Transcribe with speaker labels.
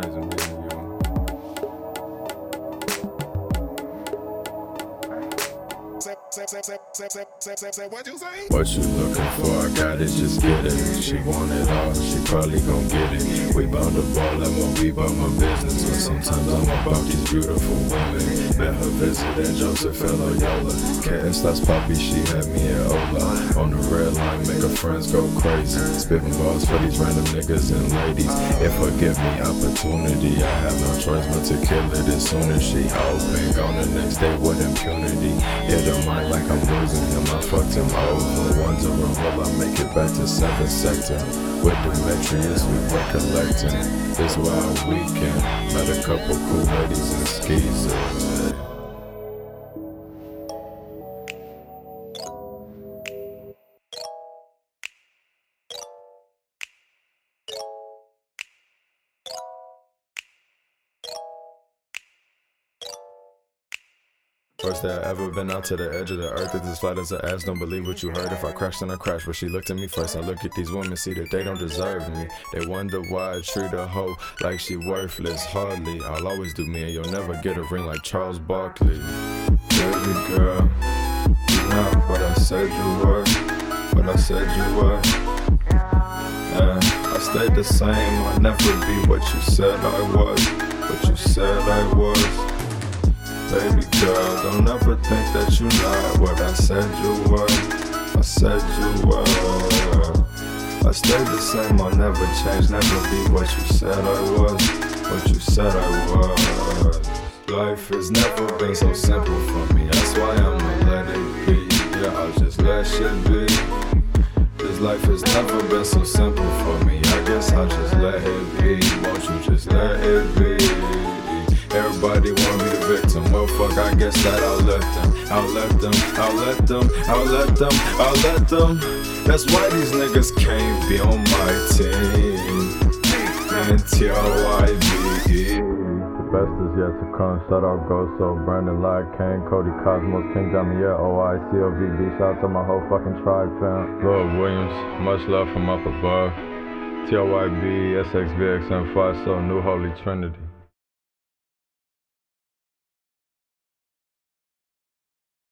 Speaker 1: nice.
Speaker 2: What you looking for? I got it, just get it. She want it all, she probably gon' get it. We bound to ball, I'm going be about my business. But sometimes I'm about these beautiful women. Met her visit at Joseph Fellow Yola. Cast that's Poppy, she had me at Ola. On the red line, make her friends go crazy. Spitting balls for these random niggas and ladies. If her give me opportunity, I have no choice but to kill it as soon as she open. Gone the next day with impunity. Hit like I'm losing him, I fucked him over. Wondering will I make it back to 7th sector? With Demetrius, we were collecting. This wild weekend, met a couple cool ladies and skis. First day I ever been out to the edge of the earth. It's as flat as an ass. Don't believe what you heard. If I crashed, then I crashed. But she looked at me first. I look at these women, see that they don't deserve me. They wonder why I treat a hoe like she worthless. Hardly. I'll always do me, and you'll never get a ring like Charles Barkley. Baby girl, you're not what I said you were. What I said you were. Yeah, I stayed the same. I'll never be what you said I was. What you said I was. Baby girl, don't ever think that you're not what I said you were. I said you were. I stay the same, I'll never change, never be what you said I was. What you said I was. Life has never been so simple for me, that's why I'ma let it be. Yeah, I'll just let shit be. This life has never been so simple for me, I guess I'll just let it be. Won't you just let fuck, I guess that I'll let them. I'll let them. I'll let them. I'll let them. I'll let them. That's why these niggas can't be on my team. N-T-R-Y-B-E. The best is yet to come. Shout out go so Brandon Locke, Kane, Cody Cosmos, King Damier, O-I-C-O-V-B. Shout out to my whole fucking tribe fam. Lord Williams, much love from up above. TRYB, SXVXM5, so New Holy Trinity.